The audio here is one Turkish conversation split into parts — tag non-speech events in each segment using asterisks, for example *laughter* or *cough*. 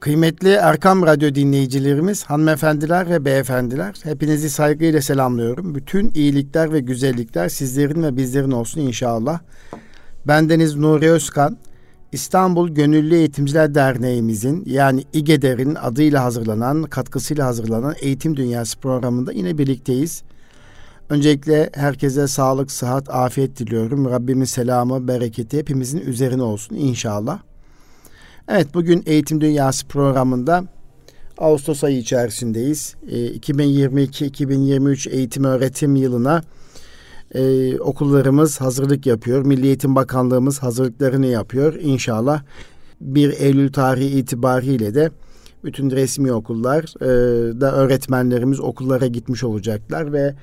Kıymetli Erkam Radyo dinleyicilerimiz, hanımefendiler ve beyefendiler, hepinizi saygıyla selamlıyorum. Bütün iyilikler ve güzellikler sizlerin ve bizlerin olsun inşallah. Bendeniz Nuri Özkan, İstanbul Gönüllü Eğitimciler Derneğimizin yani İGEDER'in adıyla hazırlanan, katkısıyla hazırlanan Eğitim Dünyası programında yine birlikteyiz. Öncelikle herkese sağlık, sıhhat, afiyet diliyorum. Rabbimin selamı, bereketi hepimizin üzerine olsun inşallah. Evet bugün Eğitim Dünyası programında Ağustos ayı içerisindeyiz. E, ee, 2022-2023 eğitim öğretim yılına e, okullarımız hazırlık yapıyor. Milli Eğitim Bakanlığımız hazırlıklarını yapıyor. İnşallah 1 Eylül tarihi itibariyle de bütün resmi okullar e, da öğretmenlerimiz okullara gitmiş olacaklar ve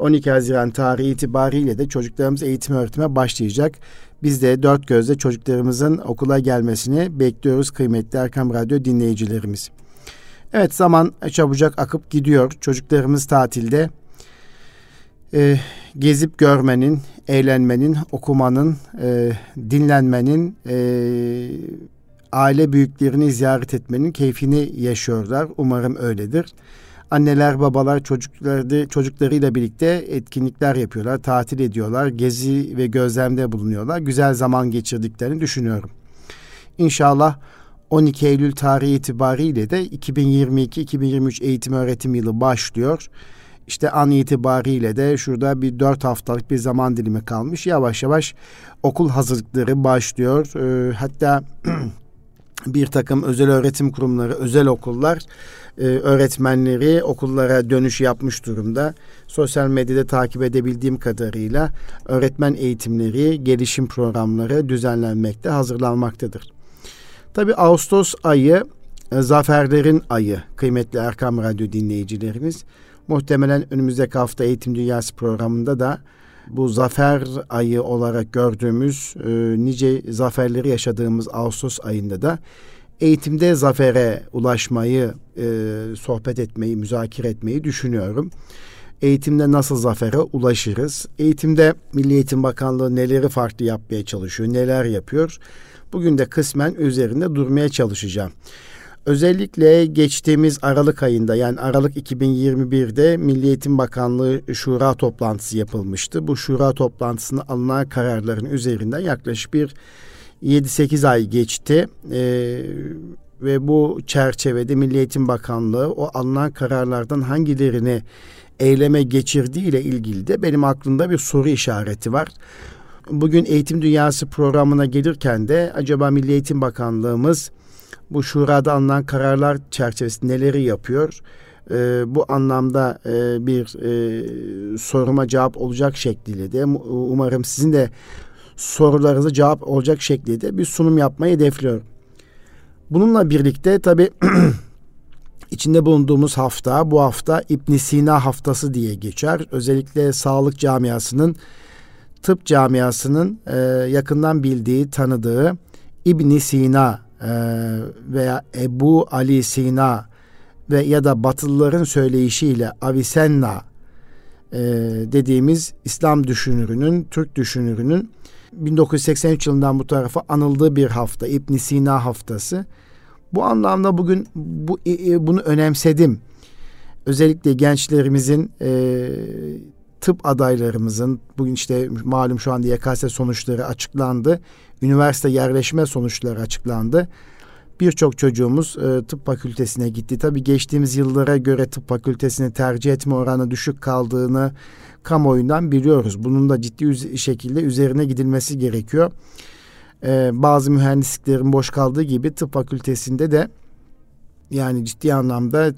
12 Haziran tarihi itibariyle de çocuklarımız eğitim öğretime başlayacak. Biz de dört gözle çocuklarımızın okula gelmesini bekliyoruz kıymetli Erkam Radyo dinleyicilerimiz. Evet zaman çabucak akıp gidiyor. Çocuklarımız tatilde. Ee, gezip görmenin, eğlenmenin, okumanın, e, dinlenmenin, e, aile büyüklerini ziyaret etmenin keyfini yaşıyorlar. Umarım öyledir. Anneler, babalar çocukları çocuklarıyla birlikte etkinlikler yapıyorlar, tatil ediyorlar, gezi ve gözlemde bulunuyorlar. Güzel zaman geçirdiklerini düşünüyorum. İnşallah 12 Eylül tarihi itibariyle de 2022-2023 eğitim öğretim yılı başlıyor. İşte an itibariyle de şurada bir dört haftalık bir zaman dilimi kalmış. Yavaş yavaş okul hazırlıkları başlıyor. Ee, hatta *clears throat* bir takım özel öğretim kurumları, özel okullar e, öğretmenleri okullara dönüş yapmış durumda. Sosyal medyada takip edebildiğim kadarıyla öğretmen eğitimleri, gelişim programları düzenlenmekte, hazırlanmaktadır. Tabi Ağustos ayı e, zaferlerin ayı kıymetli Erkam Radyo dinleyicilerimiz. Muhtemelen önümüzdeki hafta Eğitim Dünyası programında da bu zafer ayı olarak gördüğümüz e, nice zaferleri yaşadığımız Ağustos ayında da eğitimde zafere ulaşmayı, e, sohbet etmeyi, müzakere etmeyi düşünüyorum. Eğitimde nasıl zafere ulaşırız? Eğitimde Milli Eğitim Bakanlığı neleri farklı yapmaya çalışıyor, neler yapıyor? Bugün de kısmen üzerinde durmaya çalışacağım. Özellikle geçtiğimiz Aralık ayında yani Aralık 2021'de Milli Eğitim Bakanlığı Şura toplantısı yapılmıştı. Bu Şura toplantısında alınan kararların üzerinden yaklaşık bir 7-8 ay geçti. Ee, ve bu çerçevede Milli Eğitim Bakanlığı o alınan kararlardan hangilerini eyleme geçirdiği ile ilgili de benim aklımda bir soru işareti var. Bugün Eğitim Dünyası programına gelirken de acaba Milli Eğitim Bakanlığımız bu şurada alınan kararlar çerçevesinde neleri yapıyor? Ee, bu anlamda e, bir e, soruma cevap olacak şekliyle de umarım sizin de sorularınıza cevap olacak şekliyle bir sunum yapmayı hedefliyorum. Bununla birlikte tabi *clears throat* içinde bulunduğumuz hafta bu hafta İbn Sina haftası diye geçer. Özellikle sağlık camiasının tıp camiasının e, yakından bildiği, tanıdığı İbn Sina e, veya Ebu Ali Sina ve ya da Batılıların söyleyişiyle Avicenna e, dediğimiz İslam düşünürünün, Türk düşünürünün 1983 yılından bu tarafa anıldığı bir hafta İbn Sina haftası. Bu anlamda bugün bu bunu önemsedim. Özellikle gençlerimizin e, tıp adaylarımızın bugün işte malum şu anda YKS sonuçları açıklandı. Üniversite yerleşme sonuçları açıklandı. Birçok çocuğumuz e, tıp fakültesine gitti. Tabii geçtiğimiz yıllara göre tıp fakültesini tercih etme oranı düşük kaldığını kamuoyundan biliyoruz. Bunun da ciddi şekilde üzerine gidilmesi gerekiyor. Ee, bazı mühendisliklerin boş kaldığı gibi tıp fakültesinde de yani ciddi anlamda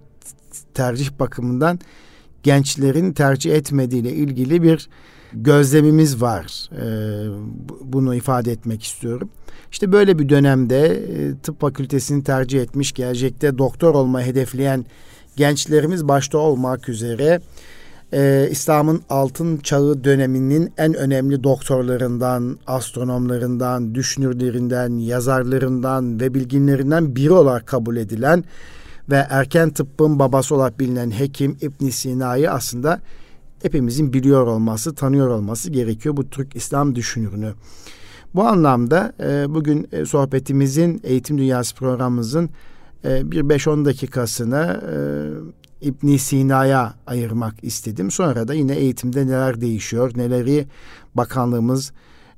tercih bakımından gençlerin tercih etmediğiyle ilgili bir gözlemimiz var. Ee, bunu ifade etmek istiyorum. İşte böyle bir dönemde e, tıp fakültesini tercih etmiş, gelecekte doktor olmayı hedefleyen gençlerimiz başta olmak üzere e, İslam'ın altın çağı döneminin en önemli doktorlarından, astronomlarından, düşünürlerinden, yazarlarından ve bilginlerinden biri olarak kabul edilen ve erken tıbbın babası olarak bilinen hekim İbn Sina'yı aslında hepimizin biliyor olması, tanıyor olması gerekiyor bu Türk İslam düşünürünü. Bu anlamda e, bugün e, sohbetimizin, Eğitim Dünyası programımızın e, bir 5-10 dakikasını e, İbn Sina'ya ayırmak istedim. Sonra da yine eğitimde neler değişiyor, neleri bakanlığımız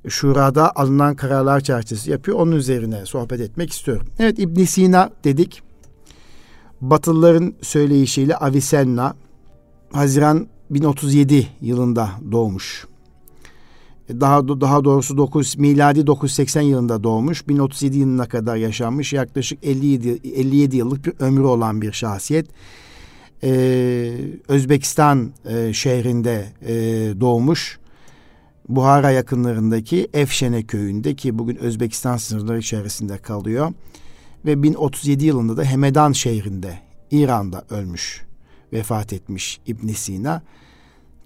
şurada alınan kararlar çerçevesi yapıyor. Onun üzerine sohbet etmek istiyorum. Evet İbn Sina dedik. Batılıların söyleyişiyle Avicenna Haziran 1037 yılında doğmuş. Daha daha doğrusu 9 miladi 980 yılında doğmuş. 1037 yılına kadar yaşanmış. Yaklaşık 57 57 yıllık bir ömrü olan bir şahsiyet. Ee, Özbekistan e, şehrinde e, doğmuş. Buhara yakınlarındaki Efşene köyünde ki bugün Özbekistan sınırları içerisinde kalıyor. Ve 1037 yılında da Hemedan şehrinde İran'da ölmüş, vefat etmiş İbn Sina.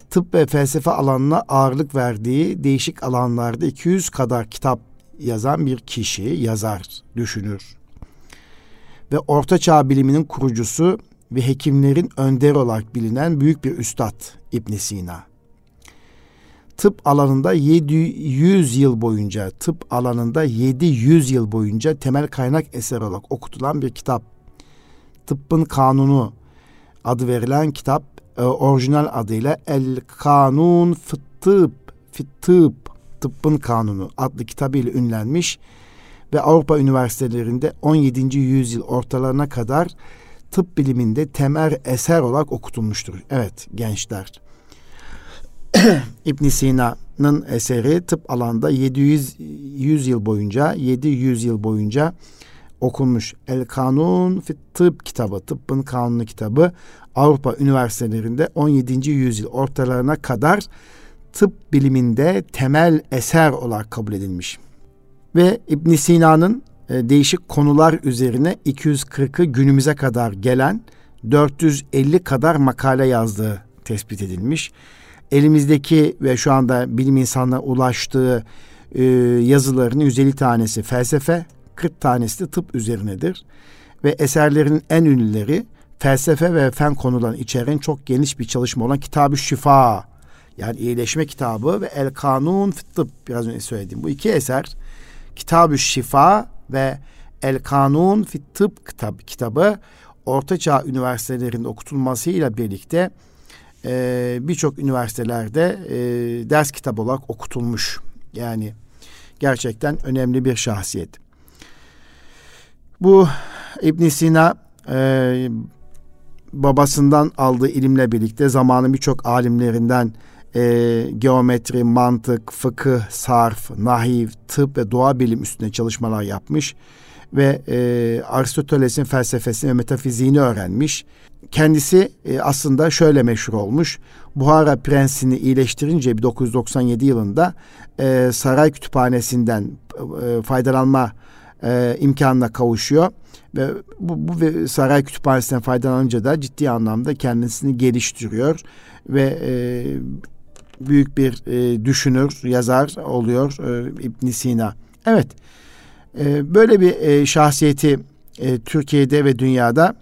Tıp ve felsefe alanına ağırlık verdiği değişik alanlarda 200 kadar kitap yazan bir kişi, yazar, düşünür. Ve Orta Çağ biliminin kurucusu ve hekimlerin önderi olarak bilinen büyük bir üstad İbn Sina tıp alanında 700 yıl boyunca tıp alanında 700 yıl boyunca temel kaynak eser olarak okutulan bir kitap. Tıbbın Kanunu adı verilen kitap e, orijinal adıyla El Kanun Fıtıp Fıtıp Tıbbın Kanunu adlı kitabıyla ünlenmiş ve Avrupa üniversitelerinde 17. yüzyıl ortalarına kadar tıp biliminde temel eser olarak okutulmuştur. Evet gençler. *clears throat* İbn Sina'nın eseri tıp alanda 700 100 yıl boyunca 700 yıl boyunca okunmuş. El Kanun fi Tıp kitabı, tıbbın kanunu kitabı Avrupa üniversitelerinde 17. yüzyıl ortalarına kadar tıp biliminde temel eser olarak kabul edilmiş. Ve İbn Sina'nın e, değişik konular üzerine 240'ı günümüze kadar gelen 450 kadar makale yazdığı tespit edilmiş elimizdeki ve şu anda bilim insanına ulaştığı e, yazılarının 150 tanesi felsefe, 40 tanesi de tıp üzerinedir. Ve eserlerin en ünlüleri felsefe ve fen konularını içeren çok geniş bir çalışma olan Kitab-ı Şifa yani iyileşme kitabı ve El Kanun Tıp biraz önce söylediğim bu iki eser Kitab-ı Şifa ve El Kanun Tıp kitab, kitabı Ortaçağ üniversitelerinde okutulmasıyla birlikte e, birçok üniversitelerde e, ders kitabı olarak okutulmuş. Yani gerçekten önemli bir şahsiyet. Bu İbn Sina e, babasından aldığı ilimle birlikte zamanın birçok alimlerinden e, geometri, mantık, fıkıh, sarf, nahiv, tıp ve doğa bilim üstüne çalışmalar yapmış ve e, Aristoteles'in felsefesini ve metafiziğini öğrenmiş. Kendisi e, aslında şöyle meşhur olmuş. Buhara prensini iyileştirince 1997 yılında e, saray kütüphanesinden e, faydalanma e, imkanına kavuşuyor ve bu, bu saray kütüphanesinden faydalanınca da ciddi anlamda kendisini geliştiriyor ve e, büyük bir e, düşünür, yazar oluyor e, İbn Sina. Evet. E, böyle bir e, şahsiyeti e, Türkiye'de ve dünyada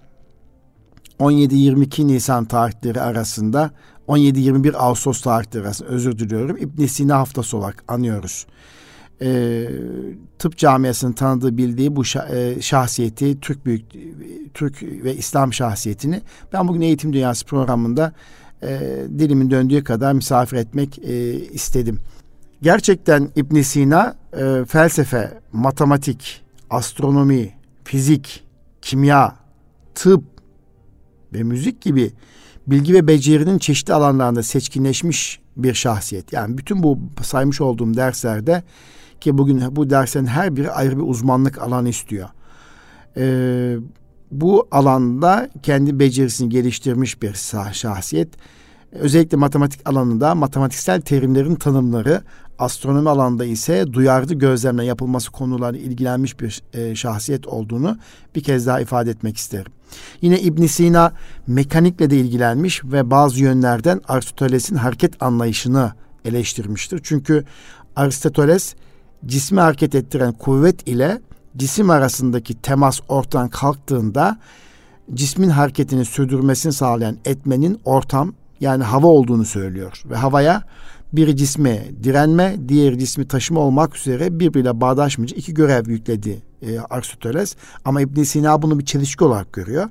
17-22 Nisan tarihleri arasında 17-21 Ağustos tarihleri arasında özür diliyorum İbn Sina haftası olarak anıyoruz. E, tıp camiasının tanıdığı bildiği bu e, şahsiyeti Türk büyük Türk ve İslam şahsiyetini ben bugün Eğitim Dünyası programında e, dilimin döndüğü kadar misafir etmek e, istedim. Gerçekten İbn Sina e, felsefe, matematik, astronomi, fizik, kimya, tıp ve müzik gibi bilgi ve becerinin çeşitli alanlarında seçkinleşmiş bir şahsiyet. Yani bütün bu saymış olduğum derslerde ki bugün bu derslerin her biri ayrı bir uzmanlık alanı istiyor. Ee, bu alanda kendi becerisini geliştirmiş bir şahsiyet. Özellikle matematik alanında matematiksel terimlerin tanımları, astronomi alanında ise duyarlı gözlemle yapılması konularla ilgilenmiş bir e, şahsiyet olduğunu bir kez daha ifade etmek isterim. Yine İbn Sina mekanikle de ilgilenmiş ve bazı yönlerden Aristoteles'in hareket anlayışını eleştirmiştir. Çünkü Aristoteles cismi hareket ettiren kuvvet ile cisim arasındaki temas ortadan kalktığında cismin hareketini sürdürmesini sağlayan etmenin ortam yani hava olduğunu söylüyor. Ve havaya bir cisme direnme, diğer cismi taşıma olmak üzere birbiriyle bağdaşmayıcı iki görev yükledi e, Aristoteles. Ama İbn Sina bunu bir çelişki olarak görüyor.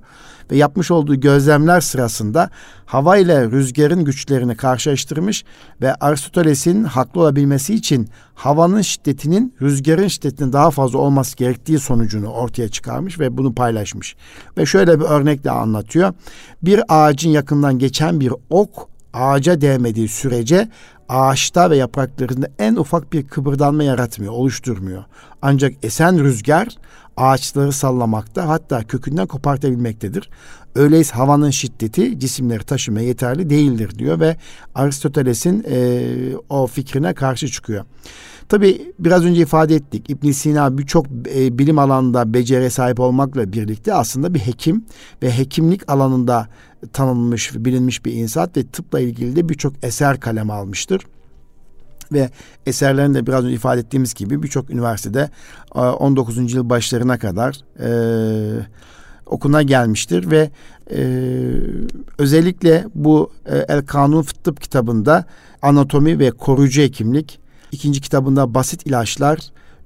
Ve yapmış olduğu gözlemler sırasında hava ile rüzgarın güçlerini karşılaştırmış ve Aristoteles'in haklı olabilmesi için havanın şiddetinin rüzgarın şiddetinin daha fazla olması gerektiği sonucunu ortaya çıkarmış ve bunu paylaşmış. Ve şöyle bir örnekle anlatıyor. Bir ağacın yakından geçen bir ok ağaca değmediği sürece ağaçta ve yapraklarında en ufak bir kıpırdanma yaratmıyor, oluşturmuyor. Ancak esen rüzgar ağaçları sallamakta hatta kökünden kopartabilmektedir. Öyleyse havanın şiddeti cisimleri taşımaya yeterli değildir diyor ve Aristoteles'in e, o fikrine karşı çıkıyor. Tabi biraz önce ifade ettik İbn Sina birçok e, bilim alanında beceriye sahip olmakla birlikte aslında bir hekim ve hekimlik alanında tanınmış, bilinmiş bir insan ve tıpla ilgili de birçok eser kaleme almıştır ve eserlerinde biraz önce ifade ettiğimiz gibi birçok üniversitede 19. E, yıl başlarına kadar e, okuna gelmiştir ve e, özellikle bu e, El Kanun Tıp kitabında anatomi ve koruyucu hekimlik, ikinci kitabında basit ilaçlar,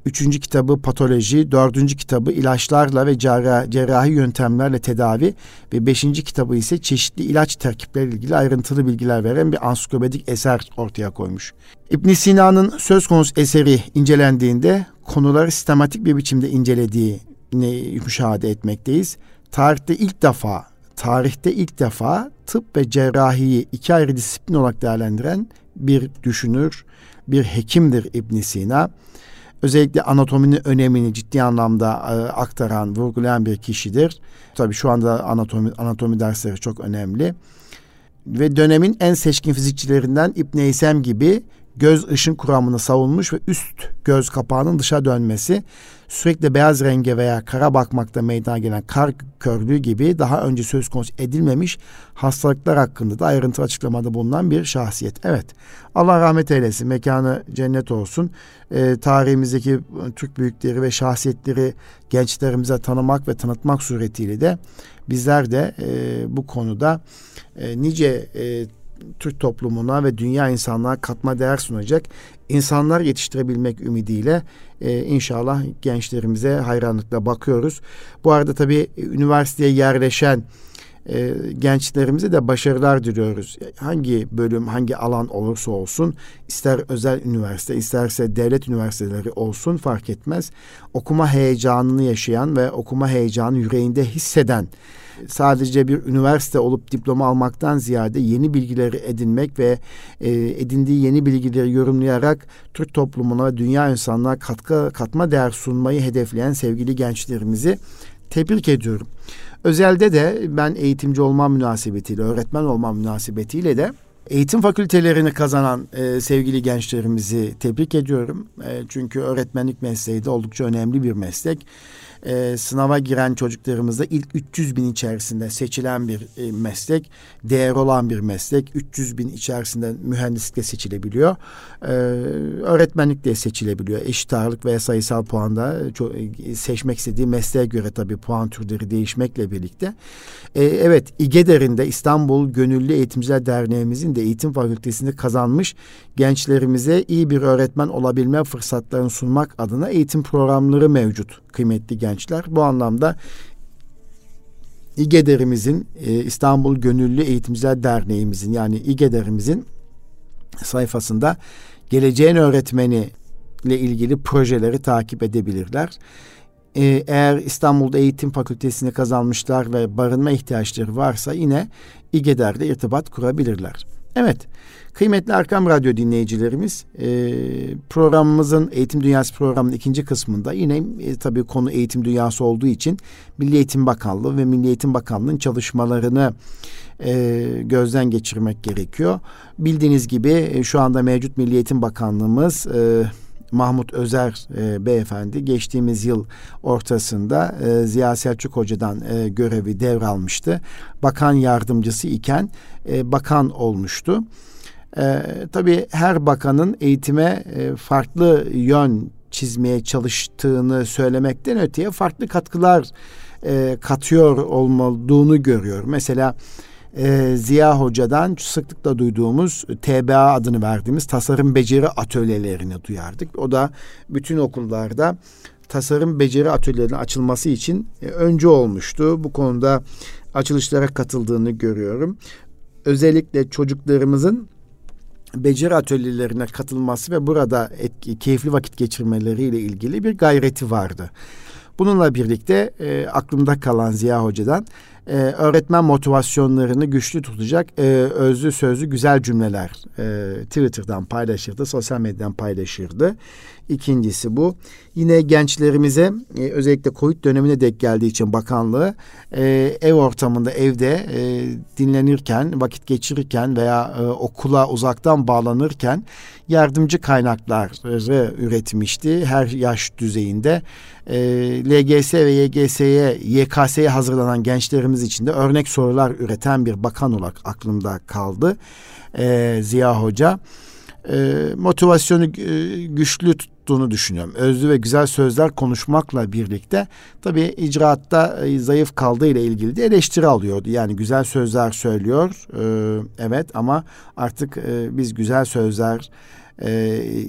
Üçüncü kitabı patoloji, dördüncü kitabı ilaçlarla ve cerrah, cerrahi yöntemlerle tedavi ve beşinci kitabı ise çeşitli ilaç terkipleriyle ilgili ayrıntılı bilgiler veren bir ansiklopedik eser ortaya koymuş. İbn Sina'nın söz konusu eseri incelendiğinde konuları sistematik bir biçimde incelediğini müşahede etmekteyiz. Tarihte ilk defa tarihte ilk defa tıp ve cerrahiyi iki ayrı disiplin olarak değerlendiren bir düşünür, bir hekimdir İbn Sina özellikle anatominin önemini ciddi anlamda e, aktaran, vurgulayan bir kişidir. Tabii şu anda anatomi anatomi dersleri çok önemli. Ve dönemin en seçkin fizikçilerinden İbn Eysem gibi göz ışın kuramını savunmuş ve üst göz kapağının dışa dönmesi sürekli beyaz renge veya kara bakmakta meydana gelen kar körlüğü gibi daha önce söz konusu edilmemiş hastalıklar hakkında da ayrıntı açıklamada bulunan bir şahsiyet. Evet Allah rahmet eylesin mekanı cennet olsun. Ee, tarihimizdeki Türk büyükleri ve şahsiyetleri gençlerimize tanımak ve tanıtmak suretiyle de bizler de e, bu konuda e, nice e, Türk toplumuna ve dünya insanlığa katma değer sunacak insanlar yetiştirebilmek ümidiyle e, inşallah gençlerimize hayranlıkla bakıyoruz. Bu arada tabii üniversiteye yerleşen e, gençlerimize de başarılar diliyoruz. Hangi bölüm, hangi alan olursa olsun, ister özel üniversite, isterse devlet üniversiteleri olsun fark etmez. Okuma heyecanını yaşayan ve okuma heyecanı yüreğinde hisseden sadece bir üniversite olup diploma almaktan ziyade yeni bilgileri edinmek ve e, edindiği yeni bilgileri yorumlayarak Türk toplumuna ve dünya insanlığa katkı katma değer sunmayı hedefleyen sevgili gençlerimizi tebrik ediyorum. Özelde de ben eğitimci olma münasebetiyle, öğretmen olma münasebetiyle de eğitim fakültelerini kazanan e, sevgili gençlerimizi tebrik ediyorum. E, çünkü öğretmenlik mesleği de oldukça önemli bir meslek e, sınava giren çocuklarımızda ilk 300 bin içerisinde seçilen bir e, meslek, değer olan bir meslek. 300 bin içerisinde mühendislikle seçilebiliyor. E, öğretmenlik de seçilebiliyor. Eşit ağırlık veya sayısal puanda e, seçmek istediği mesleğe göre tabii puan türleri değişmekle birlikte. E, evet İGEDER'in de İstanbul Gönüllü Eğitimciler Derneğimizin de eğitim fakültesini kazanmış gençlerimize iyi bir öğretmen olabilme fırsatlarını sunmak adına eğitim programları mevcut kıymetli gençler. Bu anlamda İGEDER'imizin e, İstanbul Gönüllü Eğitimciler Derneğimizin yani İGEDER'imizin sayfasında geleceğin öğretmeni ile ilgili projeleri takip edebilirler. Ee, eğer İstanbul'da eğitim fakültesini kazanmışlar ve barınma ihtiyaçları varsa yine İGEDER'de irtibat kurabilirler. Evet, Kıymetli Arkam Radyo dinleyicilerimiz e, programımızın Eğitim Dünyası programının ikinci kısmında yine e, tabii konu eğitim dünyası olduğu için Milli Eğitim Bakanlığı ve Milli Eğitim Bakanlığı'nın çalışmalarını e, gözden geçirmek gerekiyor. Bildiğiniz gibi e, şu anda mevcut Milli Eğitim Bakanlığımız e, Mahmut Özer e, beyefendi geçtiğimiz yıl ortasında e, Ziya Selçuk Hoca'dan e, görevi devralmıştı. Bakan yardımcısı iken e, bakan olmuştu. E, tabii her bakanın eğitime e, farklı yön çizmeye çalıştığını söylemekten öteye farklı katkılar e, katıyor olmadığını görüyor. Mesela e, Ziya Hoca'dan sıklıkla duyduğumuz TBA adını verdiğimiz tasarım beceri atölyelerini duyardık. O da bütün okullarda tasarım beceri atölyelerinin açılması için e, önce olmuştu. Bu konuda açılışlara katıldığını görüyorum. Özellikle çocuklarımızın beceri atölyelerine katılması ve burada etki, keyifli vakit geçirmeleriyle ilgili bir gayreti vardı. Bununla birlikte e, aklımda kalan Ziya Hoca'dan e, öğretmen motivasyonlarını güçlü tutacak e, özlü sözlü güzel cümleler e, Twitter'dan paylaşırdı, sosyal medyadan paylaşırdı. İkincisi bu. Yine gençlerimize e, özellikle Covid dönemine denk geldiği için bakanlığı e, ev ortamında evde e, dinlenirken, vakit geçirirken veya e, okula uzaktan bağlanırken yardımcı kaynakları üretmişti her yaş düzeyinde. E, LGS ve YGS'ye, YKS'ye hazırlanan gençlerimiz için de örnek sorular üreten bir bakan olarak aklımda kaldı e, Ziya Hoca e, motivasyonu e, güçlü tuttuğunu düşünüyorum. Özlü ve güzel sözler konuşmakla birlikte tabii icraatta e, zayıf kaldığı ile ilgili de eleştiri alıyordu. Yani güzel sözler söylüyor e, evet ama artık e, biz güzel sözler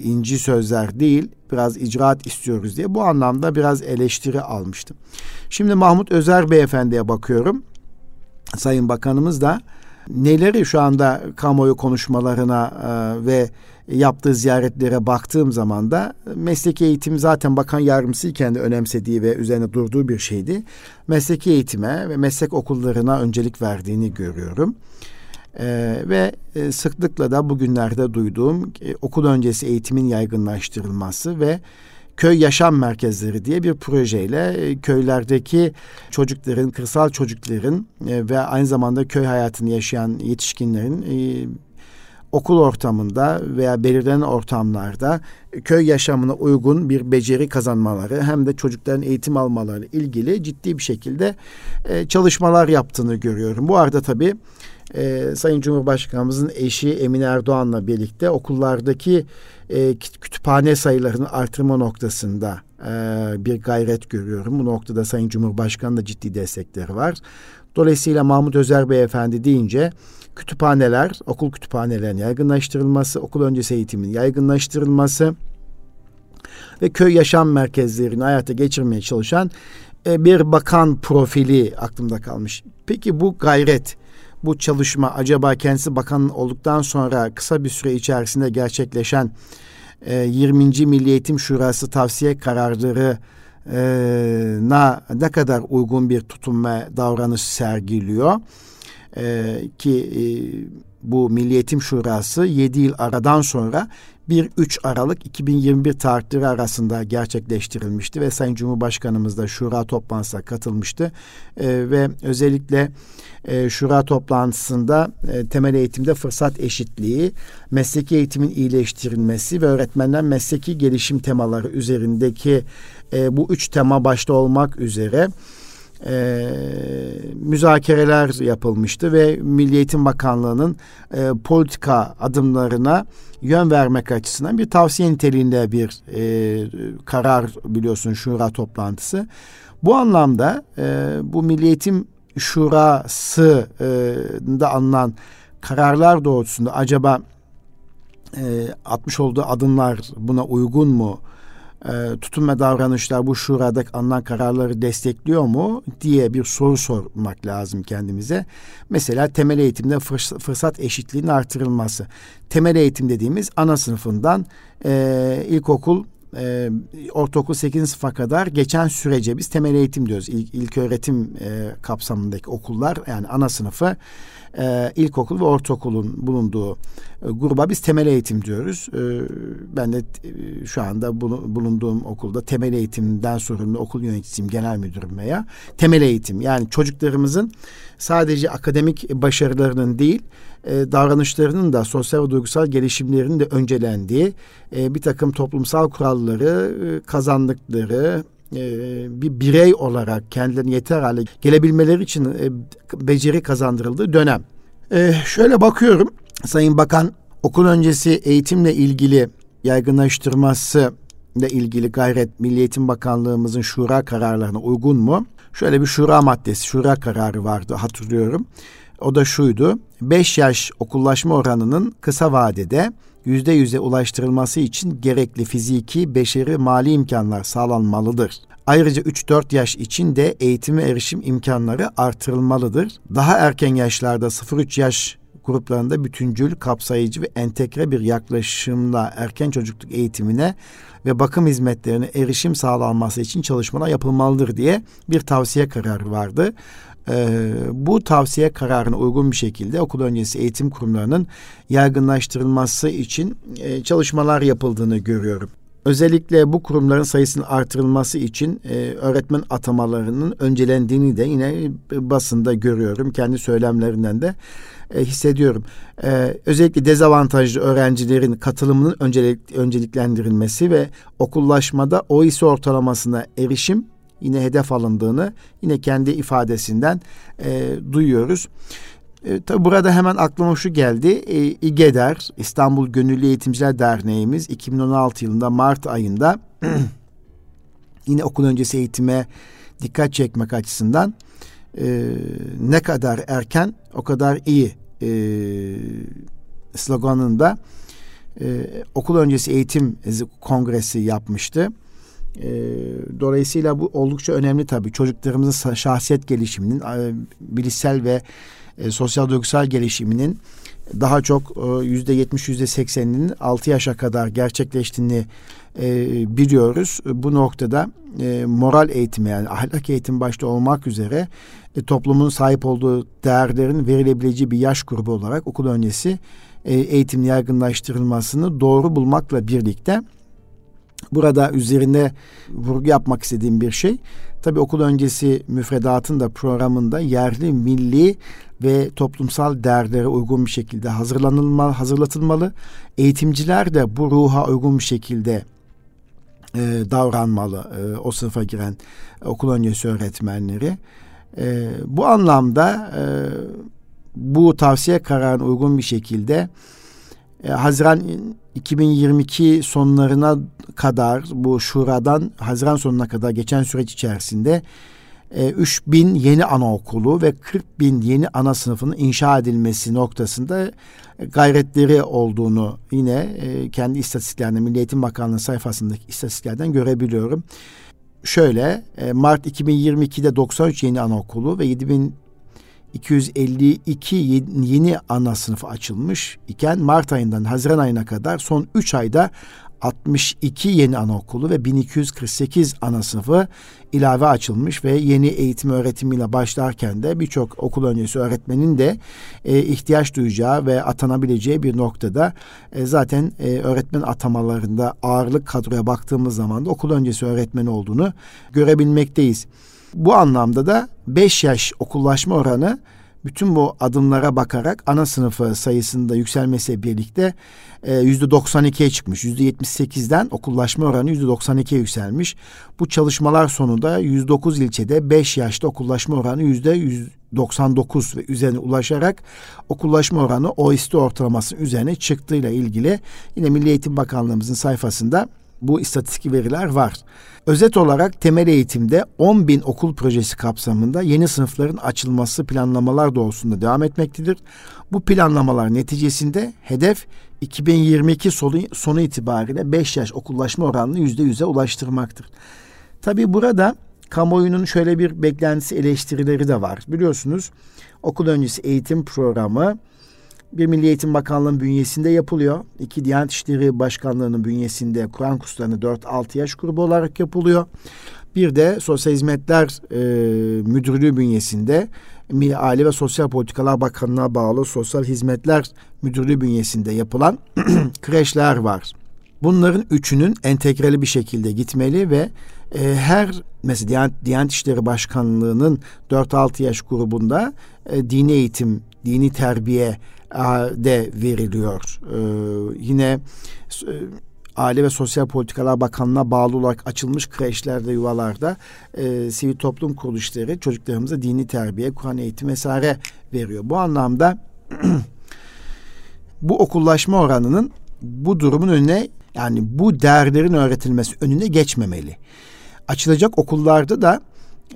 inci sözler değil biraz icraat istiyoruz diye bu anlamda biraz eleştiri almıştım. Şimdi Mahmut Özer Beyefendi'ye bakıyorum. Sayın Bakanımız da neleri şu anda kamuoyu konuşmalarına e, ve yaptığı ziyaretlere baktığım zaman da mesleki eğitim zaten bakan yardımcısıyken de önemsediği ve üzerine durduğu bir şeydi. Mesleki eğitime ve meslek okullarına öncelik verdiğini görüyorum. Ee, ve e, sıklıkla da bugünlerde duyduğum e, okul öncesi eğitimin yaygınlaştırılması ve köy yaşam merkezleri diye bir projeyle e, köylerdeki çocukların, kırsal çocukların e, ve aynı zamanda köy hayatını yaşayan yetişkinlerin e, okul ortamında veya belirlenen ortamlarda köy yaşamına uygun bir beceri kazanmaları hem de çocukların eğitim almaları ilgili ciddi bir şekilde çalışmalar yaptığını görüyorum. Bu arada tabii e, Sayın Cumhurbaşkanımızın eşi Emine Erdoğan'la birlikte okullardaki e, kütüphane sayılarını artırma noktasında e, bir gayret görüyorum. Bu noktada Sayın Cumhurbaşkanı da ciddi destekleri var. Dolayısıyla Mahmut Özer Beyefendi deyince kütüphaneler, okul kütüphanelerinin yaygınlaştırılması, okul öncesi eğitimin yaygınlaştırılması ve köy yaşam merkezlerini hayata geçirmeye çalışan e, bir bakan profili aklımda kalmış. Peki bu gayret bu çalışma acaba kendisi bakan olduktan sonra kısa bir süre içerisinde gerçekleşen e, 20. Milli Eğitim Şurası tavsiye kararları e, na ne kadar uygun bir tutum ve davranış sergiliyor e, ki e, bu Milli Eğitim Şurası 7 yıl aradan sonra 1-3 Aralık 2021 tarihleri arasında gerçekleştirilmişti ve Sayın Cumhurbaşkanımız da şura toplantısına katılmıştı. E, ve özellikle e, şura toplantısında e, temel eğitimde fırsat eşitliği, mesleki eğitimin iyileştirilmesi ve öğretmenler mesleki gelişim temaları üzerindeki e, bu üç tema başta olmak üzere e, müzakereler yapılmıştı ve Milli Eğitim Bakanlığı'nın e, politika adımlarına yön vermek açısından bir tavsiye niteliğinde bir e, karar biliyorsun şura toplantısı. Bu anlamda e, bu Milli Eğitim Şurası e, alınan kararlar doğrultusunda acaba e, atmış olduğu adımlar buna uygun mu? E, tutum ve davranışlar bu şuradaki alınan kararları destekliyor mu diye bir soru sormak lazım kendimize. Mesela temel eğitimde fırs- fırsat eşitliğinin artırılması. Temel eğitim dediğimiz ana sınıfından e, ilkokul e, ortaokul 8. sınıfa kadar geçen sürece biz temel eğitim diyoruz. İlk, ilk öğretim e, kapsamındaki okullar yani ana sınıfı e, ilkokul ve ortaokulun bulunduğu e, gruba biz temel eğitim diyoruz. E, ben de e, şu anda bunu, bulunduğum okulda temel eğitimden sorumlu okul yöneticisiyim, genel müdürüm veya temel eğitim. Yani çocuklarımızın sadece akademik başarılarının değil, e, davranışlarının da sosyal ve duygusal gelişimlerinin de öncelendiği e, bir takım toplumsal kuralları e, kazandıkları bir birey olarak kendilerini yeter hale gelebilmeleri için e, beceri kazandırıldığı dönem. E, şöyle bakıyorum Sayın Bakan okul öncesi eğitimle ilgili yaygınlaştırması ile ilgili gayret Milli Eğitim Bakanlığımızın şura kararlarına uygun mu? şöyle bir şura maddesi, şura kararı vardı hatırlıyorum. O da şuydu. 5 yaş okullaşma oranının kısa vadede yüzde yüze ulaştırılması için gerekli fiziki, beşeri, mali imkanlar sağlanmalıdır. Ayrıca 3-4 yaş için de eğitime erişim imkanları artırılmalıdır. Daha erken yaşlarda 0-3 yaş gruplarında bütüncül, kapsayıcı ve entegre bir yaklaşımla erken çocukluk eğitimine ve bakım hizmetlerine erişim sağlanması için çalışmalar yapılmalıdır diye bir tavsiye kararı vardı. Ee, bu tavsiye kararına uygun bir şekilde okul öncesi eğitim kurumlarının yaygınlaştırılması için e, çalışmalar yapıldığını görüyorum. Özellikle bu kurumların sayısının artırılması için e, öğretmen atamalarının öncelendiğini de yine basında görüyorum. Kendi söylemlerinden de e, hissediyorum. E, özellikle dezavantajlı öğrencilerin katılımının öncelik, önceliklendirilmesi ve okullaşmada OİS ortalamasına erişim yine hedef alındığını yine kendi ifadesinden e, duyuyoruz. E, tabi burada hemen aklıma şu geldi. E, İGEDER, İstanbul Gönüllü Eğitimciler Derneğimiz 2016 yılında Mart ayında *clears throat* yine okul öncesi eğitime dikkat çekmek açısından e, ne kadar erken o kadar iyi e, sloganında e, okul öncesi eğitim kongresi yapmıştı. E, dolayısıyla bu oldukça önemli tabii. Çocuklarımızın şahsiyet gelişiminin, bilişsel ve e, sosyal duygusal gelişiminin daha çok e, yüzde yetmiş yüzde sekseninin altı yaşa kadar gerçekleştiğini e, biliyoruz. Bu noktada e, moral eğitimi yani ahlak eğitimi başta olmak üzere e, toplumun sahip olduğu değerlerin verilebileceği bir yaş grubu olarak okul öncesi e, eğitim yaygınlaştırılmasını doğru bulmakla birlikte burada üzerinde vurgu yapmak istediğim bir şey tabi okul öncesi müfredatın da programında yerli milli ve toplumsal değerlere uygun bir şekilde hazırlanılmalı, hazırlatılmalı. Eğitimciler de bu ruha uygun bir şekilde e, davranmalı e, o sınıfa giren okul öncesi öğretmenleri. E, bu anlamda e, bu tavsiye kararına uygun bir şekilde e, Haziran 2022 sonlarına kadar bu şuradan Haziran sonuna kadar geçen süreç içerisinde e, 3 bin yeni anaokulu ve 40 bin yeni ana sınıfının inşa edilmesi noktasında gayretleri olduğunu yine e, kendi istatistiklerinde Milli Eğitim Bakanlığı sayfasındaki istatistiklerden görebiliyorum. Şöyle e, Mart 2022'de 93 yeni anaokulu ve 7252 yeni ana sınıfı açılmış iken Mart ayından Haziran ayına kadar son 3 ayda 62 yeni anaokulu ve 1248 ana sınıfı ilave açılmış ve yeni eğitim öğretimiyle başlarken de birçok okul öncesi öğretmenin de e, ihtiyaç duyacağı ve atanabileceği bir noktada e, zaten e, öğretmen atamalarında ağırlık kadroya baktığımız zaman da okul öncesi öğretmen olduğunu görebilmekteyiz. Bu anlamda da 5 yaş okullaşma oranı bütün bu adımlara bakarak ana sınıfı sayısında yükselmesiyle birlikte e, yüzde 92'ye çıkmış. Yüzde 78'den okullaşma oranı yüzde 92'ye yükselmiş. Bu çalışmalar sonunda 109 ilçede 5 yaşta okullaşma oranı yüzde 99 ve üzerine ulaşarak okullaşma oranı OECD ortalaması üzerine çıktığıyla ilgili yine Milli Eğitim Bakanlığımızın sayfasında bu istatistik veriler var. Özet olarak temel eğitimde 10 bin okul projesi kapsamında yeni sınıfların açılması planlamalar doğrultusunda devam etmektedir. Bu planlamalar neticesinde hedef 2022 sonu, sonu itibariyle 5 yaş okullaşma oranını %100'e ulaştırmaktır. Tabi burada kamuoyunun şöyle bir beklentisi eleştirileri de var. Biliyorsunuz okul öncesi eğitim programı bir Milli Eğitim Bakanlığı'nın bünyesinde yapılıyor. İki Diyanet İşleri Başkanlığı'nın bünyesinde Kur'an kurslarını 4-6 yaş grubu olarak yapılıyor. Bir de Sosyal Hizmetler e, Müdürlüğü bünyesinde Milli Aile ve Sosyal Politikalar Bakanlığı'na bağlı Sosyal Hizmetler Müdürlüğü bünyesinde yapılan *clears throat* kreşler var. Bunların üçünün entegreli bir şekilde gitmeli ve e, her mesela Diyanet, Diyanet İşleri Başkanlığı'nın 4-6 yaş grubunda e, dini eğitim, dini terbiye de veriliyor. Ee, yine e, Aile ve Sosyal Politikalar Bakanlığı'na bağlı olarak açılmış kreşlerde, yuvalarda e, sivil toplum kuruluşları çocuklarımıza dini terbiye, Kur'an eğitimi vesaire veriyor. Bu anlamda *clears throat* bu okullaşma oranının bu durumun önüne yani bu değerlerin öğretilmesi önüne geçmemeli. Açılacak okullarda da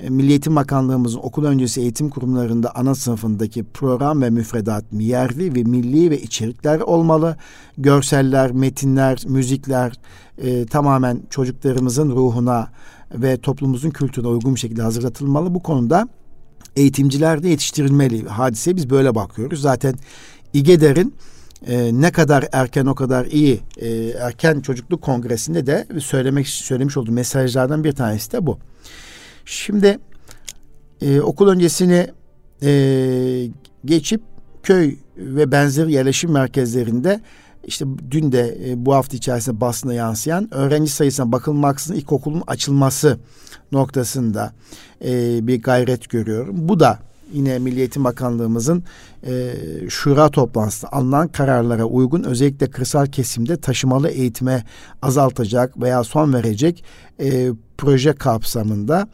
Milli Eğitim Bakanlığımızın okul öncesi eğitim kurumlarında ana sınıfındaki program ve müfredat yerli ve milli ve içerikler olmalı. Görseller, metinler, müzikler e, tamamen çocuklarımızın ruhuna ve toplumumuzun kültürüne uygun bir şekilde hazırlatılmalı. Bu konuda eğitimciler de yetiştirilmeli. Hadise biz böyle bakıyoruz. Zaten İGEDER'in e, ne kadar erken o kadar iyi e, erken çocukluk kongresinde de söylemek söylemiş olduğu mesajlardan bir tanesi de bu. Şimdi e, okul öncesini e, geçip köy ve benzer yerleşim merkezlerinde işte dün de e, bu hafta içerisinde basına yansıyan öğrenci sayısına bakılmaksızın ilkokulun açılması noktasında e, bir gayret görüyorum. Bu da yine Milli Eğitim Bakanlığımızın e, şura toplantısında alınan kararlara uygun özellikle kırsal kesimde taşımalı eğitime azaltacak veya son verecek e, proje kapsamında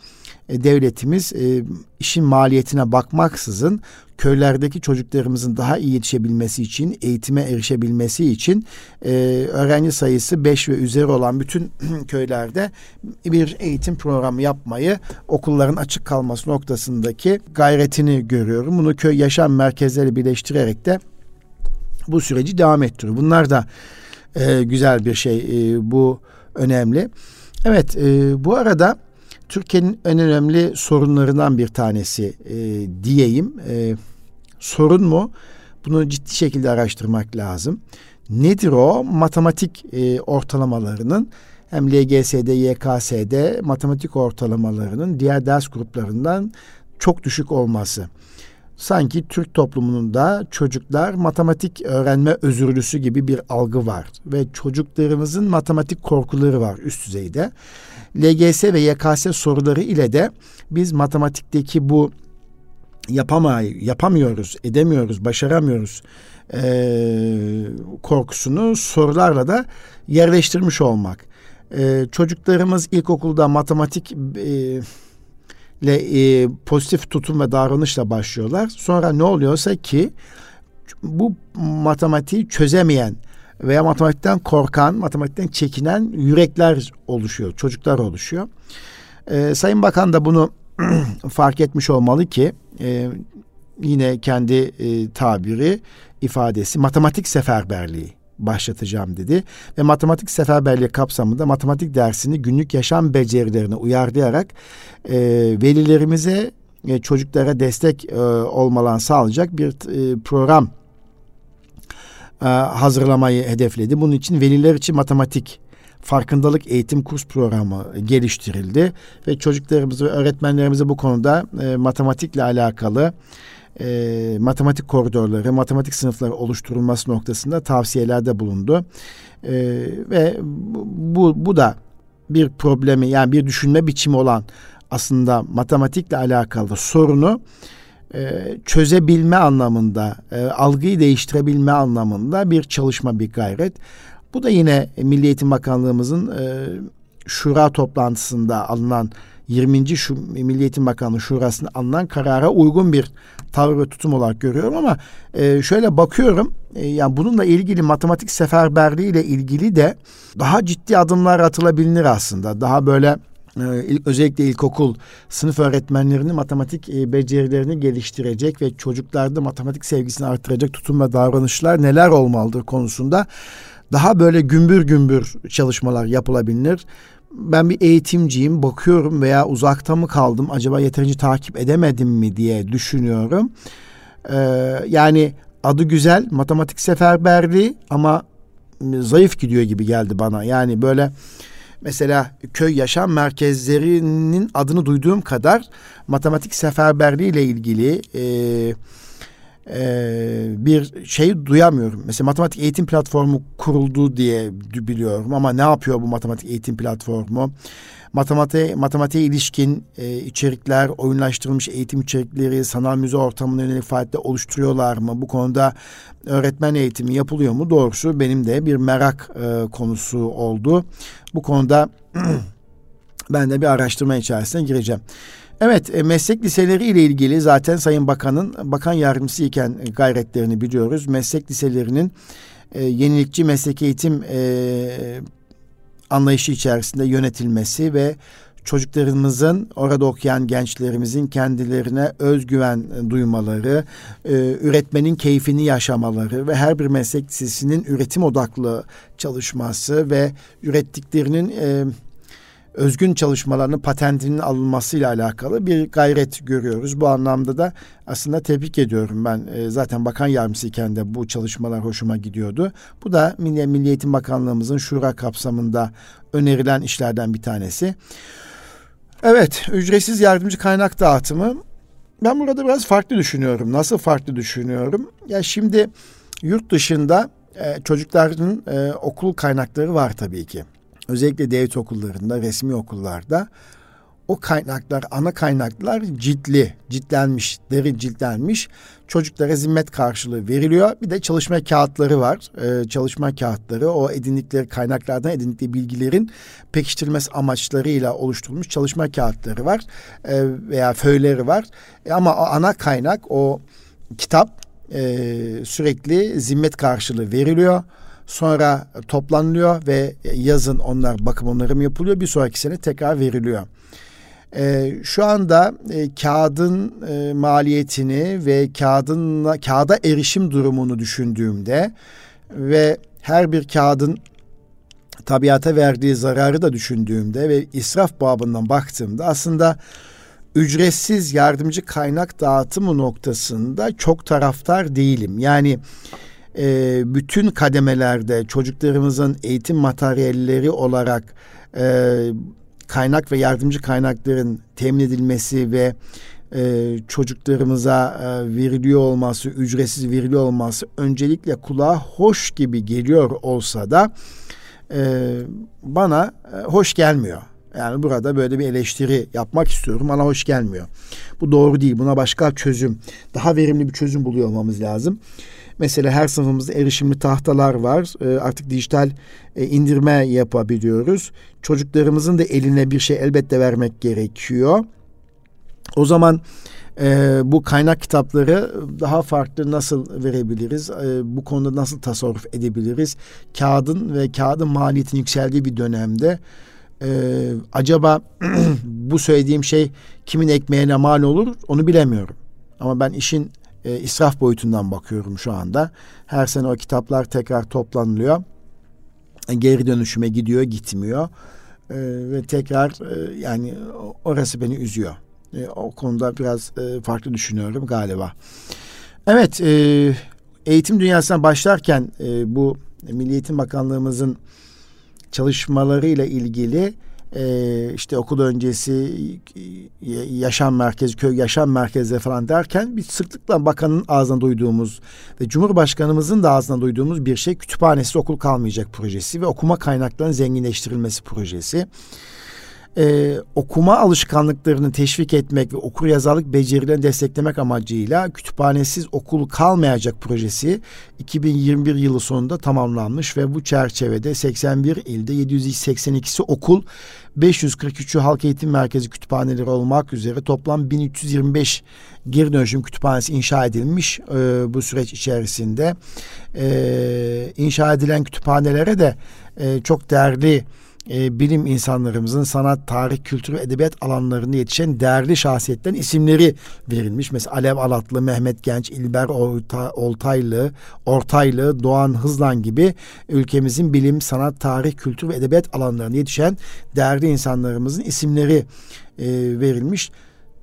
e, devletimiz e, işin maliyetine bakmaksızın köylerdeki çocuklarımızın daha iyi yetişebilmesi için, eğitime erişebilmesi için e, öğrenci sayısı 5 ve üzeri olan bütün *clears throat* köylerde bir eğitim programı yapmayı okulların açık kalması noktasındaki gayretini görüyorum. Bunu köy yaşam merkezleri birleştirerek de bu süreci devam ettiriyor. Bunlar da e, güzel bir şey. E, bu önemli. Evet, e, bu arada Türkiye'nin en önemli sorunlarından bir tanesi e, diyeyim. E, sorun mu? Bunu ciddi şekilde araştırmak lazım. Nedir o? Matematik e, ortalamalarının hem LGS'de, YKS'de matematik ortalamalarının diğer ders gruplarından çok düşük olması. Sanki Türk toplumunun da çocuklar matematik öğrenme özürlüsü gibi bir algı var ve çocuklarımızın matematik korkuları var üst düzeyde. LGS ve YKS soruları ile de biz matematikteki bu yapamay yapamıyoruz, edemiyoruz, başaramıyoruz e, korkusunu sorularla da yerleştirmiş olmak. E, çocuklarımız ilkokulda matematik e, e, pozitif tutum ve davranışla başlıyorlar. Sonra ne oluyorsa ki bu matematiği çözemeyen veya matematikten korkan, matematikten çekinen yürekler oluşuyor, çocuklar oluşuyor. Ee, Sayın Bakan da bunu *clears throat* fark etmiş olmalı ki e, yine kendi e, tabiri, ifadesi matematik seferberliği başlatacağım dedi. Ve matematik seferberliği kapsamında matematik dersini günlük yaşam becerilerine uyarlayarak e, velilerimize e, çocuklara destek e, olmalan sağlayacak bir e, program e, hazırlamayı hedefledi. Bunun için veliler için matematik farkındalık eğitim kurs programı geliştirildi ve çocuklarımız ve öğretmenlerimize bu konuda e, matematikle alakalı e, matematik koridorları, matematik sınıfları oluşturulması noktasında tavsiyelerde bulundu. E, ve bu, bu da bir problemi yani bir düşünme biçimi olan aslında matematikle alakalı sorunu e, çözebilme anlamında, e, algıyı değiştirebilme anlamında bir çalışma, bir gayret. Bu da yine Milli Eğitim Bakanlığımızın e, şura toplantısında alınan 20. Şu, Milli Eğitim Bakanlığı Şurası'nda alınan karara uygun bir tavır ve tutum olarak görüyorum ama e, şöyle bakıyorum e, yani bununla ilgili matematik seferberliği ile ilgili de daha ciddi adımlar atılabilir aslında. Daha böyle e, özellikle ilkokul sınıf öğretmenlerinin matematik e, becerilerini geliştirecek ve çocuklarda matematik sevgisini artıracak tutum ve davranışlar neler olmalıdır konusunda daha böyle gümbür gümbür çalışmalar yapılabilir. Ben bir eğitimciyim, bakıyorum veya uzakta mı kaldım, acaba yeterince takip edemedim mi diye düşünüyorum. Ee, yani adı güzel, matematik seferberliği ama zayıf gidiyor gibi geldi bana. Yani böyle mesela köy yaşam merkezlerinin adını duyduğum kadar matematik seferberliği ile ilgili e, e, bir şey duyamıyorum. Mesela matematik eğitim platformu kuruldu diye biliyorum ama ne yapıyor bu matematik eğitim platformu? Matematiğe, matematiğe ilişkin e, içerikler, oyunlaştırılmış eğitim içerikleri, sanal müze ortamına yönelik faaliyette oluşturuyorlar mı? Bu konuda öğretmen eğitimi yapılıyor mu? Doğrusu benim de bir merak e, konusu oldu. Bu konuda *clears throat* ben de bir araştırma içerisine gireceğim. Evet e, meslek liseleri ile ilgili zaten Sayın Bakan'ın bakan yardımcısı iken gayretlerini biliyoruz. Meslek liselerinin e, yenilikçi meslek eğitim e, anlayışı içerisinde yönetilmesi ve çocuklarımızın orada okuyan gençlerimizin kendilerine özgüven duymaları, e, üretmenin keyfini yaşamaları ve her bir meslek lisesinin üretim odaklı çalışması ve ürettiklerinin e, özgün çalışmalarının patentinin alınmasıyla alakalı bir gayret görüyoruz. Bu anlamda da aslında tebrik ediyorum ben. E, zaten bakan yardımcısıyken de bu çalışmalar hoşuma gidiyordu. Bu da Milli, Milli Eğitim Bakanlığımızın şura kapsamında önerilen işlerden bir tanesi. Evet, ücretsiz yardımcı kaynak dağıtımı. Ben burada biraz farklı düşünüyorum. Nasıl farklı düşünüyorum? Ya şimdi yurt dışında e, çocukların e, okul kaynakları var tabii ki özellikle devlet okullarında, resmi okullarda o kaynaklar, ana kaynaklar ciltli, ciltlenmiş, deri ciltlenmiş. Çocuklara zimmet karşılığı veriliyor. Bir de çalışma kağıtları var. Ee, çalışma kağıtları o edindikleri kaynaklardan edindikleri bilgilerin pekiştirilmesi amaçlarıyla oluşturulmuş çalışma kağıtları var. Ee, veya föyleri var. E, ama o ana kaynak o kitap e, sürekli zimmet karşılığı veriliyor. Sonra toplanılıyor ve yazın onlar bakım onarım yapılıyor. Bir sonraki sene tekrar veriliyor. E, şu anda e, kağıdın e, maliyetini ve kağıdın kağıda erişim durumunu düşündüğümde ve her bir kağıdın tabiata verdiği zararı da düşündüğümde ve israf babından baktığımda aslında ücretsiz yardımcı kaynak dağıtımı noktasında çok taraftar değilim. Yani e, bütün kademelerde çocuklarımızın eğitim materyalleri olarak e, kaynak ve yardımcı kaynakların temin edilmesi ve e, çocuklarımıza e, veriliyor olması, ücretsiz veriliyor olması öncelikle kulağa hoş gibi geliyor olsa da e, bana e, hoş gelmiyor. Yani burada böyle bir eleştiri yapmak istiyorum. Bana hoş gelmiyor. Bu doğru değil. Buna başka çözüm, daha verimli bir çözüm buluyor olmamız lazım. Mesela her sınıfımızda erişimli tahtalar var. E, artık dijital e, indirme yapabiliyoruz. Çocuklarımızın da eline bir şey elbette vermek gerekiyor. O zaman e, bu kaynak kitapları daha farklı nasıl verebiliriz? E, bu konuda nasıl tasarruf edebiliriz? Kağıdın ve kağıdın maliyetin yükseldiği bir dönemde acaba *clears throat* bu söylediğim şey kimin ekmeğine mal olur onu bilemiyorum. Ama ben işin e, israf boyutundan bakıyorum şu anda. Her sene o kitaplar tekrar toplanılıyor. E, geri dönüşüme gidiyor, gitmiyor. E, ve tekrar e, yani orası beni üzüyor. E, o konuda biraz e, farklı düşünüyorum galiba. Evet, e, eğitim dünyasına başlarken e, bu Milli Eğitim Bakanlığımızın çalışmalarıyla ilgili e, işte okul öncesi yaşam merkezi, köy yaşam merkezi falan derken bir sıklıkla bakanın ağzından duyduğumuz ve Cumhurbaşkanımızın da ağzından duyduğumuz bir şey kütüphanesi okul kalmayacak projesi ve okuma kaynaklarının zenginleştirilmesi projesi. E, okuma alışkanlıklarını teşvik etmek ve okur yazarlık becerilerini desteklemek amacıyla kütüphanesiz okul kalmayacak projesi 2021 yılı sonunda tamamlanmış ve bu çerçevede 81 ilde 782'si okul 543'ü halk eğitim merkezi kütüphaneleri olmak üzere toplam 1325 geri dönüşüm kütüphanesi inşa edilmiş e, bu süreç içerisinde. E, inşa edilen kütüphanelere de e, çok değerli e, bilim insanlarımızın sanat, tarih, kültür edebiyat alanlarında yetişen değerli şahsiyetlerin isimleri verilmiş. Mesela Alev Alatlı, Mehmet Genç, İlber Orta, Oltaylı, Ortaylı, Doğan Hızlan gibi ülkemizin bilim, sanat, tarih, kültür ve edebiyat alanlarında yetişen değerli insanlarımızın isimleri e, verilmiş.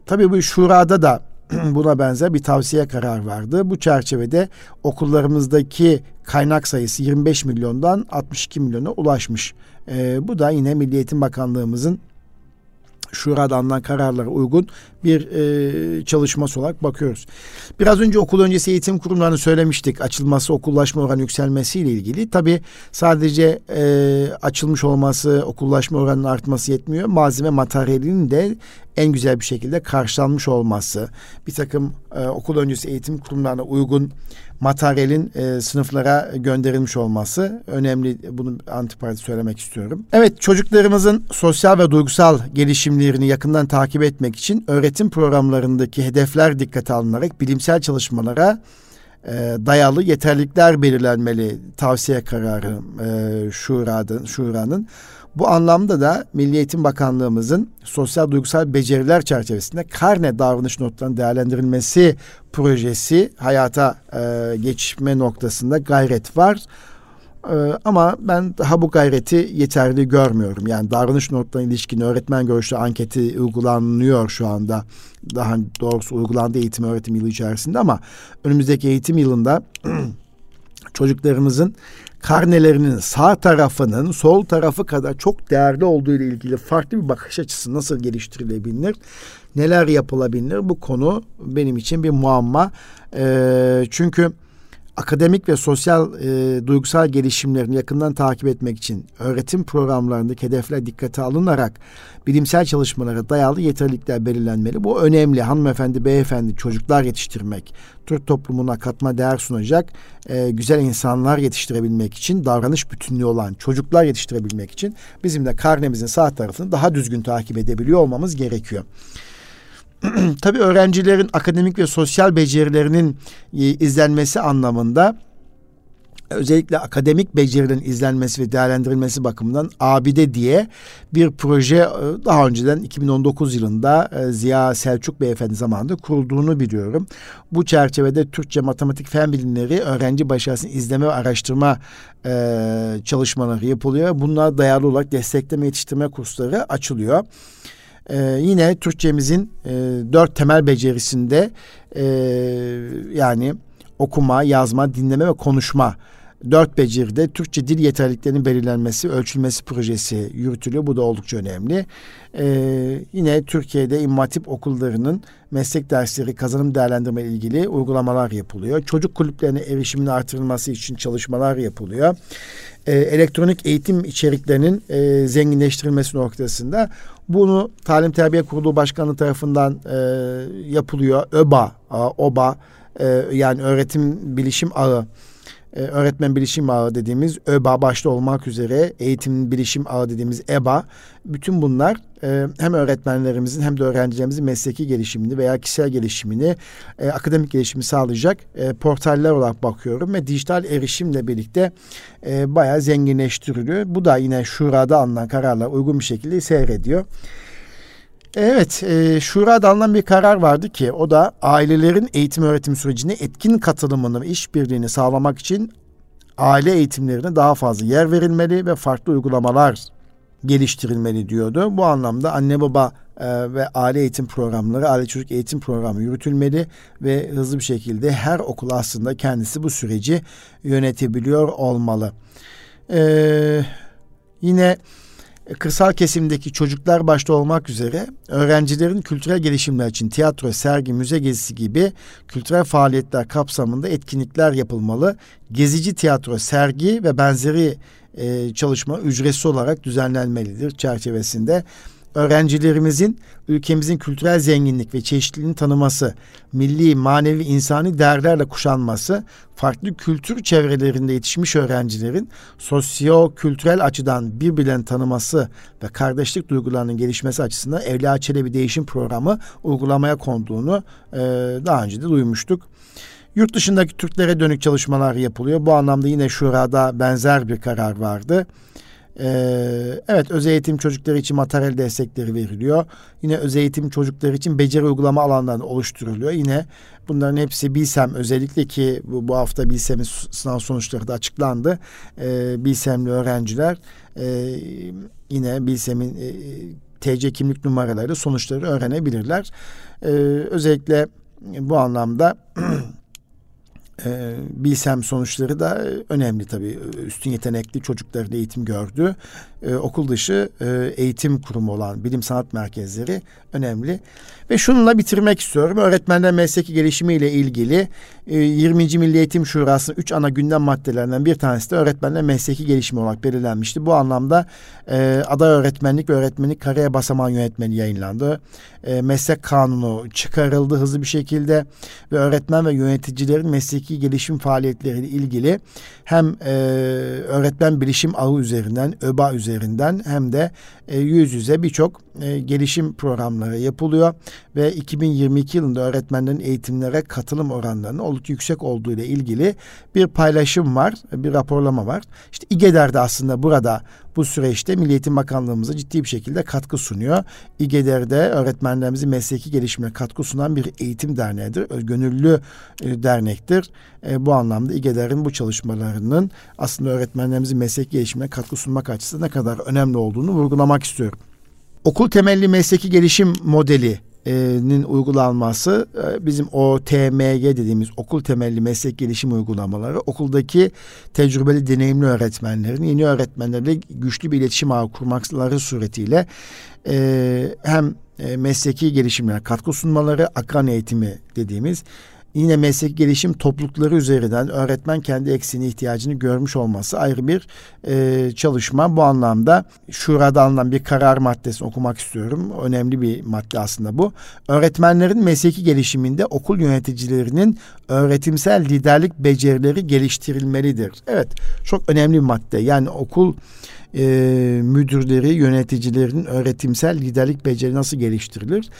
Tabii bu şurada da *clears throat* buna benzer bir tavsiye karar vardı. Bu çerçevede okullarımızdaki kaynak sayısı 25 milyondan 62 milyona ulaşmış. E, bu da yine Milli Eğitim Bakanlığımızın şuradan alınan kararlara uygun bir e, çalışması olarak bakıyoruz. Biraz önce okul öncesi eğitim kurumlarını söylemiştik. Açılması, okullaşma oranı yükselmesiyle ilgili. Tabii sadece e, açılmış olması, okullaşma oranının artması yetmiyor. Malzeme materyalinin de en güzel bir şekilde karşılanmış olması, bir takım e, okul öncesi eğitim kurumlarına uygun materyalin e, sınıflara gönderilmiş olması önemli. Bunu antiparti söylemek istiyorum. Evet çocuklarımızın sosyal ve duygusal gelişimlerini yakından takip etmek için öğretim programlarındaki hedefler dikkate alınarak bilimsel çalışmalara e, dayalı yeterlilikler belirlenmeli tavsiye kararı e, şurada, şuranın. Bu anlamda da Milli Eğitim Bakanlığımızın sosyal duygusal beceriler çerçevesinde karne davranış notlarının değerlendirilmesi projesi hayata e, geçme noktasında gayret var. E, ama ben daha bu gayreti yeterli görmüyorum. Yani davranış notlarına ilişkin öğretmen görüşlü anketi uygulanıyor şu anda. Daha doğrusu uygulandı eğitim öğretim yılı içerisinde ama önümüzdeki eğitim yılında *clears throat* çocuklarımızın karnelerinin sağ tarafının sol tarafı kadar çok değerli olduğu ile ilgili farklı bir bakış açısı nasıl geliştirilebilir? Neler yapılabilir? Bu konu benim için bir muamma. E, çünkü akademik ve sosyal e, duygusal gelişimlerini yakından takip etmek için öğretim programlarındaki hedefler dikkate alınarak bilimsel çalışmalara dayalı yeterlilikler belirlenmeli. Bu önemli. Hanımefendi, beyefendi çocuklar yetiştirmek, Türk toplumuna katma değer sunacak e, güzel insanlar yetiştirebilmek için, davranış bütünlüğü olan çocuklar yetiştirebilmek için bizim de karnemizin sağ tarafını daha düzgün takip edebiliyor olmamız gerekiyor. *clears throat* tabii öğrencilerin akademik ve sosyal becerilerinin e, izlenmesi anlamında özellikle akademik becerilerin izlenmesi ve değerlendirilmesi bakımından ABİDE diye bir proje e, daha önceden 2019 yılında e, Ziya Selçuk Beyefendi zamanında kurulduğunu biliyorum. Bu çerçevede Türkçe, matematik, fen bilimleri öğrenci başarısını izleme ve araştırma çalışmaları yapılıyor. Bunlar dayalı olarak destekleme yetiştirme kursları açılıyor. Ee, yine Türkçemizin e, dört temel becerisinde e, yani okuma, yazma, dinleme ve konuşma dört beceride Türkçe dil yeterliliklerinin belirlenmesi, ölçülmesi projesi yürütülüyor. Bu da oldukça önemli. Ee, yine Türkiye'de İmam Hatip okullarının meslek dersleri kazanım değerlendirme ile ilgili uygulamalar yapılıyor. Çocuk kulüplerine erişimin artırılması için çalışmalar yapılıyor. Ee, elektronik eğitim içeriklerinin e, zenginleştirilmesi noktasında bunu Talim Terbiye Kurulu Başkanı tarafından e, yapılıyor. ÖBA, OBA e, yani Öğretim Bilişim Ağı e, öğretmen bilişim ağı dediğimiz ÖBA başta olmak üzere eğitim bilişim ağı dediğimiz EBA bütün bunlar e, hem öğretmenlerimizin hem de öğrencilerimizin mesleki gelişimini veya kişisel gelişimini e, akademik gelişimi sağlayacak e, portaller olarak bakıyorum ve dijital erişimle birlikte e, bayağı zenginleştiriliyor. Bu da yine şurada alınan kararlar uygun bir şekilde seyrediyor. Evet, e, Şura'da alınan bir karar vardı ki o da ailelerin eğitim öğretim sürecine etkin katılımını ve işbirliğini sağlamak için aile eğitimlerine daha fazla yer verilmeli ve farklı uygulamalar geliştirilmeli diyordu. Bu anlamda anne baba e, ve aile eğitim programları, aile çocuk eğitim programı yürütülmeli ve hızlı bir şekilde her okul aslında kendisi bu süreci yönetebiliyor olmalı. Ee, yine e, kırsal kesimdeki çocuklar başta olmak üzere öğrencilerin kültürel gelişimler için tiyatro, sergi, müze gezisi gibi kültürel faaliyetler kapsamında etkinlikler yapılmalı. Gezici tiyatro, sergi ve benzeri e, çalışma ücretsiz olarak düzenlenmelidir çerçevesinde öğrencilerimizin ülkemizin kültürel zenginlik ve çeşitliliğini tanıması, milli, manevi, insani değerlerle kuşanması, farklı kültür çevrelerinde yetişmiş öğrencilerin sosyo-kültürel açıdan birbirlerini tanıması ve kardeşlik duygularının gelişmesi açısından Evliya Çelebi Değişim Programı uygulamaya konduğunu e, daha önce de duymuştuk. Yurt dışındaki Türklere dönük çalışmalar yapılıyor. Bu anlamda yine şurada benzer bir karar vardı. Ee, evet özel eğitim çocukları için materyal destekleri veriliyor. Yine özel eğitim çocukları için beceri uygulama alanları oluşturuluyor. Yine bunların hepsi BİSEM özellikle ki bu, bu hafta BİSEM'in sınav sonuçları da açıklandı. Ee, BİSEM'li öğrenciler e, yine BİSEM'in e, TC kimlik numaraları sonuçları öğrenebilirler. Ee, özellikle bu anlamda *clears throat* e, bilsem sonuçları da önemli tabii. Üstün yetenekli çocukların eğitim gördü. E, okul dışı e, eğitim kurumu olan bilim sanat merkezleri önemli. Ve şununla bitirmek istiyorum. Öğretmenler mesleki gelişimi ile ilgili e, 20. Milli Eğitim Şurası'nın üç ana gündem maddelerinden bir tanesi de öğretmenler mesleki gelişimi olarak belirlenmişti. Bu anlamda e, aday öğretmenlik ve öğretmenlik kariyer basamağı yönetmeni yayınlandı. E, meslek kanunu çıkarıldı hızlı bir şekilde ve öğretmen ve yöneticilerin mesleki gelişim faaliyetleriyle ilgili hem e, öğretmen bilişim ağı üzerinden, ÖBA üzerinden hem de e, yüz yüze birçok e, gelişim programları yapılıyor. ve 2022 yılında öğretmenlerin eğitimlere katılım oranlarının oldukça yüksek olduğu ile ilgili bir paylaşım var, bir raporlama var. İşte İGEDER de aslında burada bu süreçte Milli Eğitim Bakanlığımıza ciddi bir şekilde katkı sunuyor. İGEDER'de öğretmenlerimizin mesleki gelişimine katkı sunan bir eğitim derneğidir. Gönüllü e, dernektir. E, bu anlamda İGEDER'in bu çalışmalarının aslında öğretmenlerimizin mesleki gelişimine katkı sunmak açısından ne kadar önemli olduğunu vurgulamak istiyorum. Okul temelli mesleki gelişim modeli nin uygulanması bizim OTMG dediğimiz okul temelli meslek gelişim uygulamaları okuldaki tecrübeli deneyimli öğretmenlerin yeni öğretmenlerle güçlü bir iletişim ağı kurmakları suretiyle hem mesleki gelişimlere katkı sunmaları akran eğitimi dediğimiz yine meslek gelişim toplulukları üzerinden öğretmen kendi eksiğini ihtiyacını görmüş olması ayrı bir e, çalışma. Bu anlamda şurada alınan bir karar maddesini okumak istiyorum. Önemli bir madde aslında bu. Öğretmenlerin mesleki gelişiminde okul yöneticilerinin öğretimsel liderlik becerileri geliştirilmelidir. Evet çok önemli bir madde. Yani okul e, müdürleri, yöneticilerin öğretimsel liderlik beceri nasıl geliştirilir?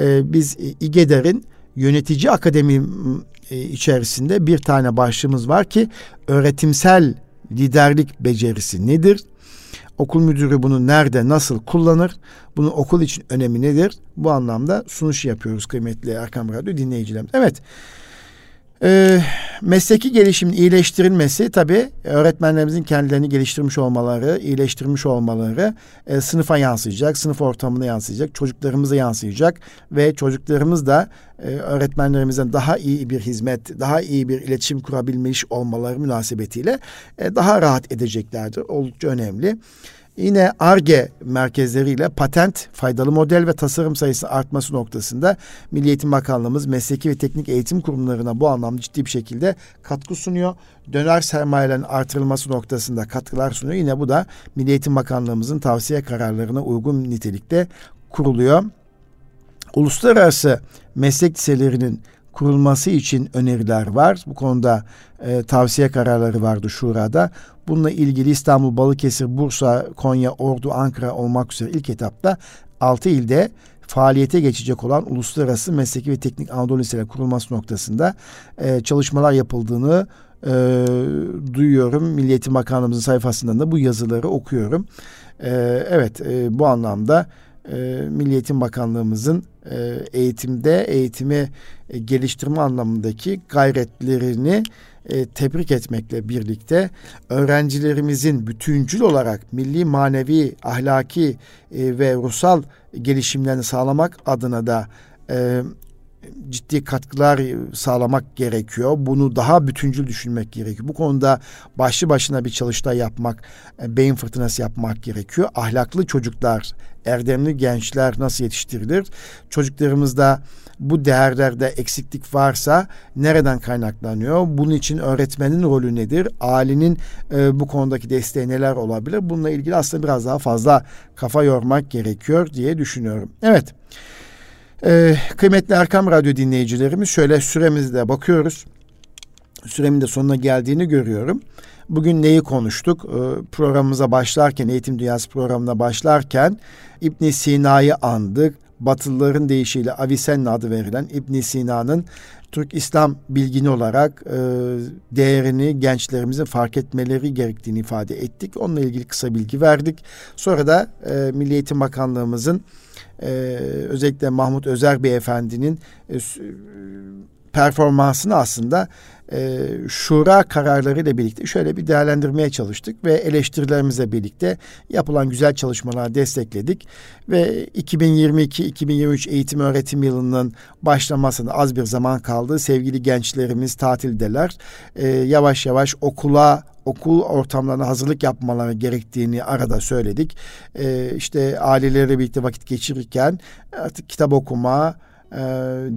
E, biz İGEDER'in yönetici akademi e, içerisinde bir tane başlığımız var ki öğretimsel liderlik becerisi nedir? Okul müdürü bunu nerede, nasıl kullanır? Bunun okul için önemi nedir? Bu anlamda sunuş yapıyoruz kıymetli Erkam Radyo dinleyicilerimiz. Evet, e, mesleki gelişimin iyileştirilmesi tabii öğretmenlerimizin kendilerini geliştirmiş olmaları, iyileştirmiş olmaları e, sınıfa yansıyacak, sınıf ortamına yansıyacak, çocuklarımıza yansıyacak ve çocuklarımız da e, öğretmenlerimizden daha iyi bir hizmet, daha iyi bir iletişim kurabilmiş olmaları münasebetiyle e, daha rahat edeceklerdir. Oldukça önemli. Yine ARGE merkezleriyle patent, faydalı model ve tasarım sayısı artması noktasında Milli Eğitim Bakanlığımız mesleki ve teknik eğitim kurumlarına bu anlamda ciddi bir şekilde katkı sunuyor. Döner sermayelerin artırılması noktasında katkılar sunuyor. Yine bu da Milli Eğitim Bakanlığımızın tavsiye kararlarına uygun nitelikte kuruluyor. Uluslararası meslek liselerinin kurulması için öneriler var. Bu konuda e, tavsiye kararları vardı şurada. Bununla ilgili İstanbul, Balıkesir, Bursa, Konya, Ordu, Ankara olmak üzere ilk etapta 6 ilde faaliyete geçecek olan Uluslararası Mesleki ve Teknik Anadolu Liseleri kurulması noktasında e, çalışmalar yapıldığını e, duyuyorum. Milli Eğitim Bakanlığımızın sayfasından da bu yazıları okuyorum. E, evet e, bu anlamda e, Milli Eğitim Bakanlığımızın eğitimde eğitimi e, geliştirme anlamındaki gayretlerini e, tebrik etmekle birlikte öğrencilerimizin bütüncül olarak milli, manevi, ahlaki e, ve ruhsal gelişimlerini sağlamak adına da e, ciddi katkılar sağlamak gerekiyor. Bunu daha bütüncül düşünmek gerekiyor. Bu konuda başlı başına bir çalıştay yapmak, e, beyin fırtınası yapmak gerekiyor. Ahlaklı çocuklar, erdemli gençler nasıl yetiştirilir? Çocuklarımızda bu değerlerde eksiklik varsa nereden kaynaklanıyor? Bunun için öğretmenin rolü nedir? Ailenin e, bu konudaki desteği neler olabilir? Bununla ilgili aslında biraz daha fazla kafa yormak gerekiyor diye düşünüyorum. Evet. Ee, kıymetli Erkam Radyo dinleyicilerimiz şöyle süremizde bakıyoruz. Süremin de sonuna geldiğini görüyorum. Bugün neyi konuştuk? Ee, programımıza başlarken, Eğitim Dünyası programına başlarken İbn Sina'yı andık. Batılıların deyişiyle Avicenna adı verilen İbn Sina'nın Türk İslam bilgini olarak e, değerini gençlerimizin fark etmeleri gerektiğini ifade ettik. Onunla ilgili kısa bilgi verdik. Sonra da e, Milli Eğitim Bakanlığımızın e, özellikle Mahmut Özer Beyefendi'nin e, performansını aslında e, şura kararlarıyla birlikte şöyle bir değerlendirmeye çalıştık ve eleştirilerimizle birlikte yapılan güzel çalışmalar destekledik ve 2022-2023 eğitim öğretim yılının başlamasına az bir zaman kaldı. Sevgili gençlerimiz tatildeler. E, yavaş yavaş okula okul ortamlarına hazırlık yapmaları gerektiğini arada söyledik. E, işte aileleriyle birlikte vakit geçirirken artık kitap okuma, e,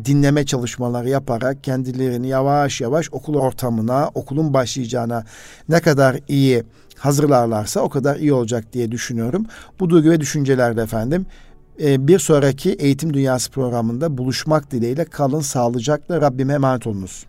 dinleme çalışmaları yaparak kendilerini yavaş yavaş okul ortamına, okulun başlayacağına ne kadar iyi hazırlarlarsa o kadar iyi olacak diye düşünüyorum. Bu duygu ve düşüncelerde efendim e, bir sonraki Eğitim Dünyası programında buluşmak dileğiyle kalın sağlıcakla Rabbime emanet olunuz.